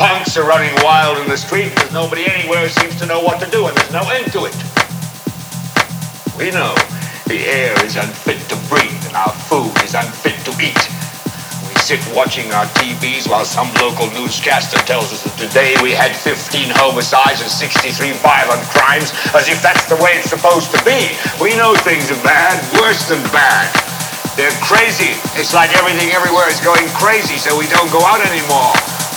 Punks are running wild in the street because nobody anywhere seems to know what to do and there's no end to it. We know the air is unfit to breathe and our food is unfit to eat We sit watching our TVs while some local newscaster tells us that today we had 15 homicides and 63 violent crimes, as if that's the way it's supposed to be. We know things are bad, worse than bad. They're crazy. It's like everything everywhere is going crazy, so we don't go out anymore.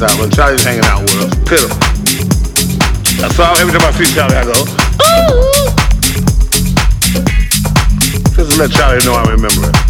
Gets out. When Charlie's hanging out with us, pitiful. That's why every time I see Charlie, I go, Ooh. Just to let Charlie know I remember it.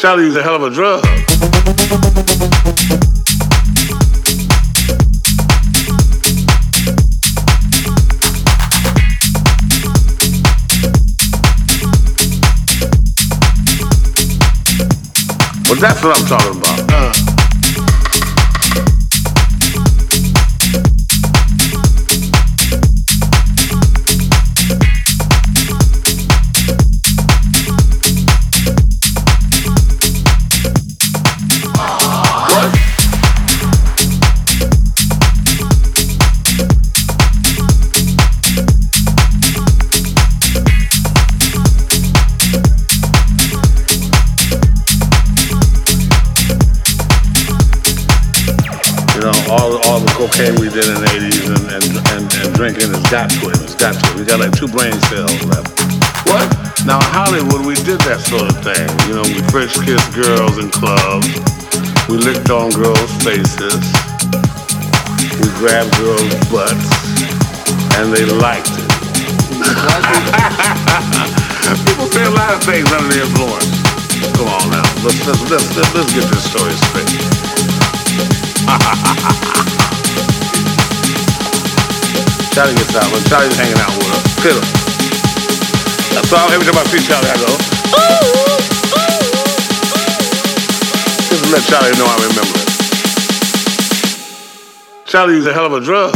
Charlie used a hell of a drug. Well, that's what I'm talking about. Got to it. We got like two brain cells left. What? Now, in Hollywood, we did that sort of thing. You know, we French kissed girls in clubs. We licked on girls' faces. We grabbed girls' butts. And they liked it. People say a lot of things under the influence. Come on now. Let's, let's, let's, let's, let's get this story straight. Charlie gets out. When Charlie's hanging out with us. That's why every time I see Charlie, I go, Ooh. Just to let Charlie know I remember it. Charlie used a hell of a drug.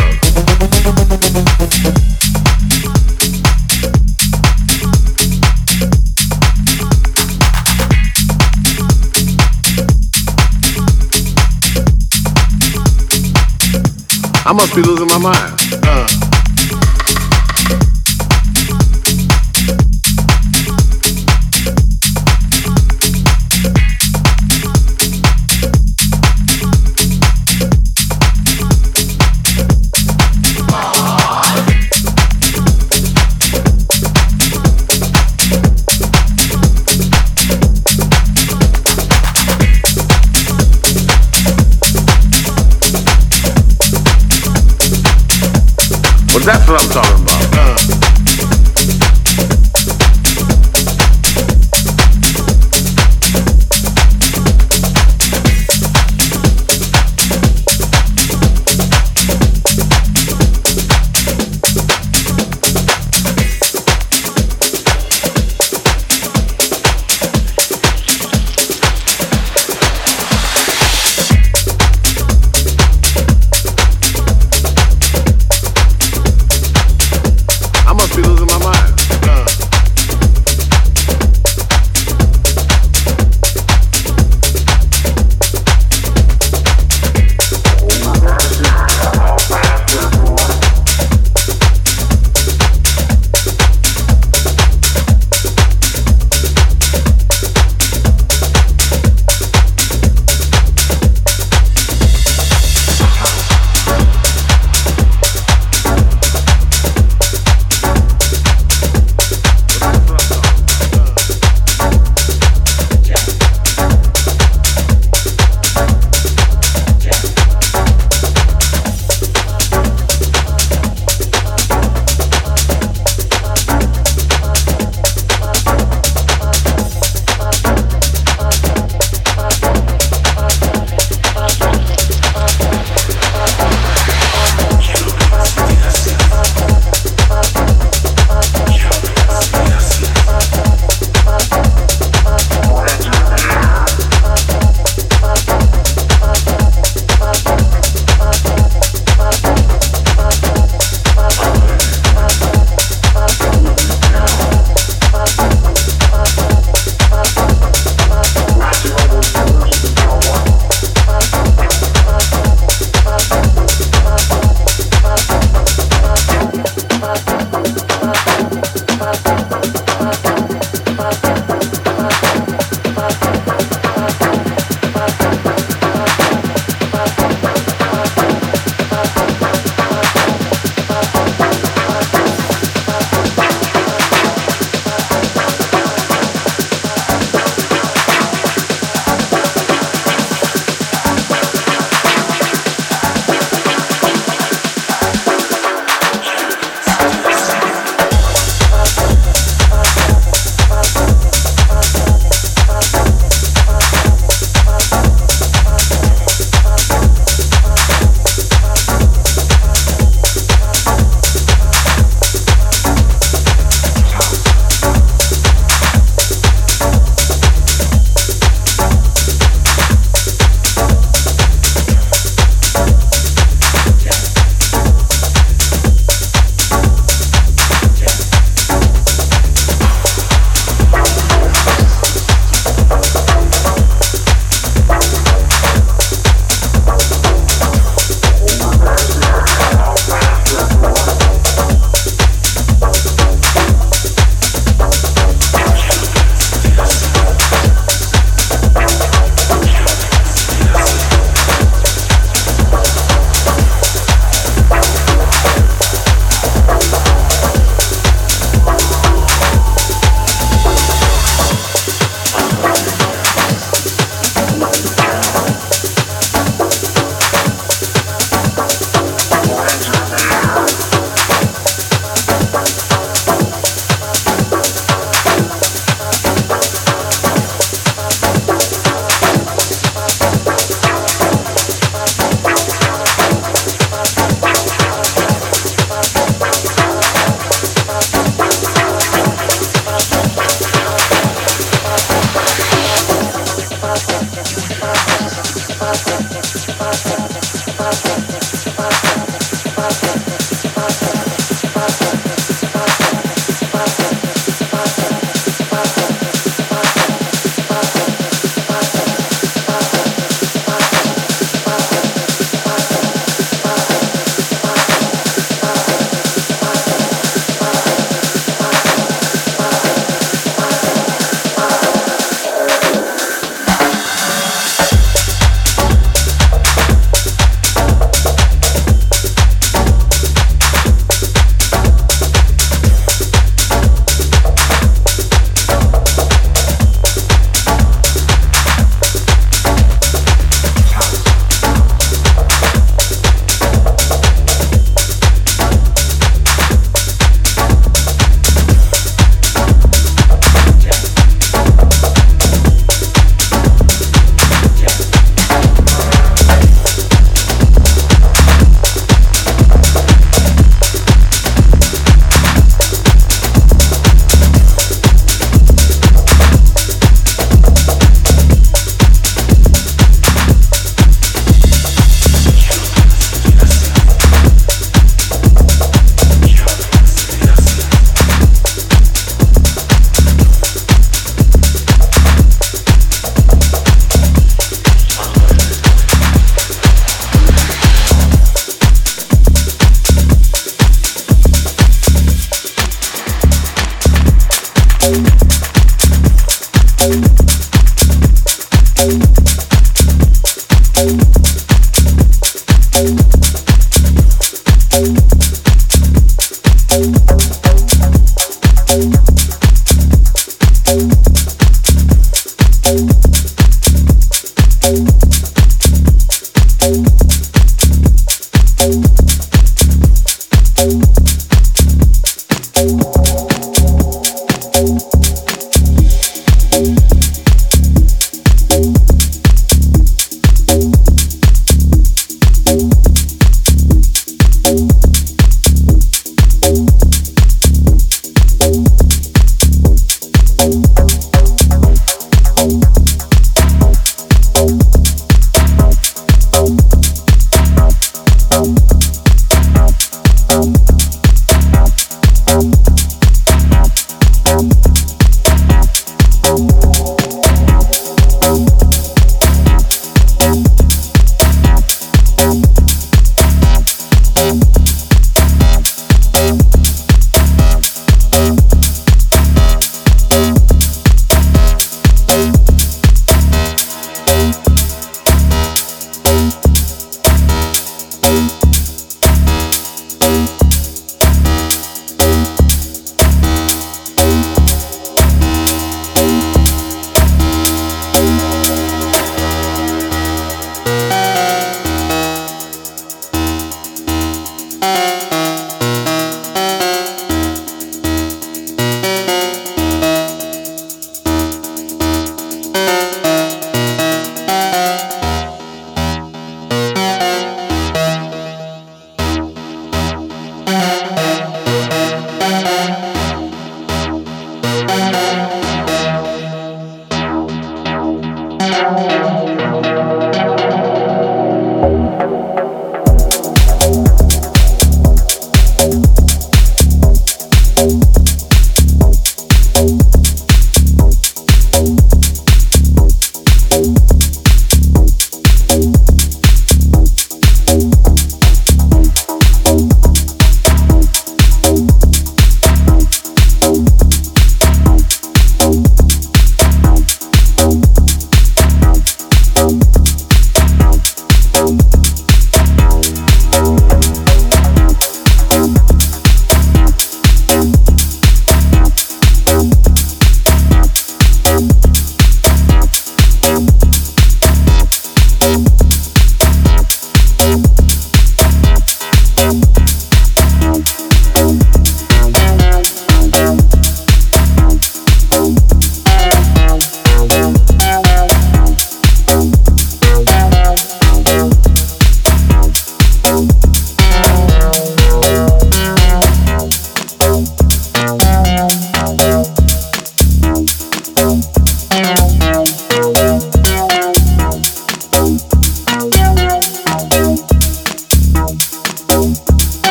I must be losing my mind. Bye.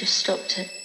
Just stopped it.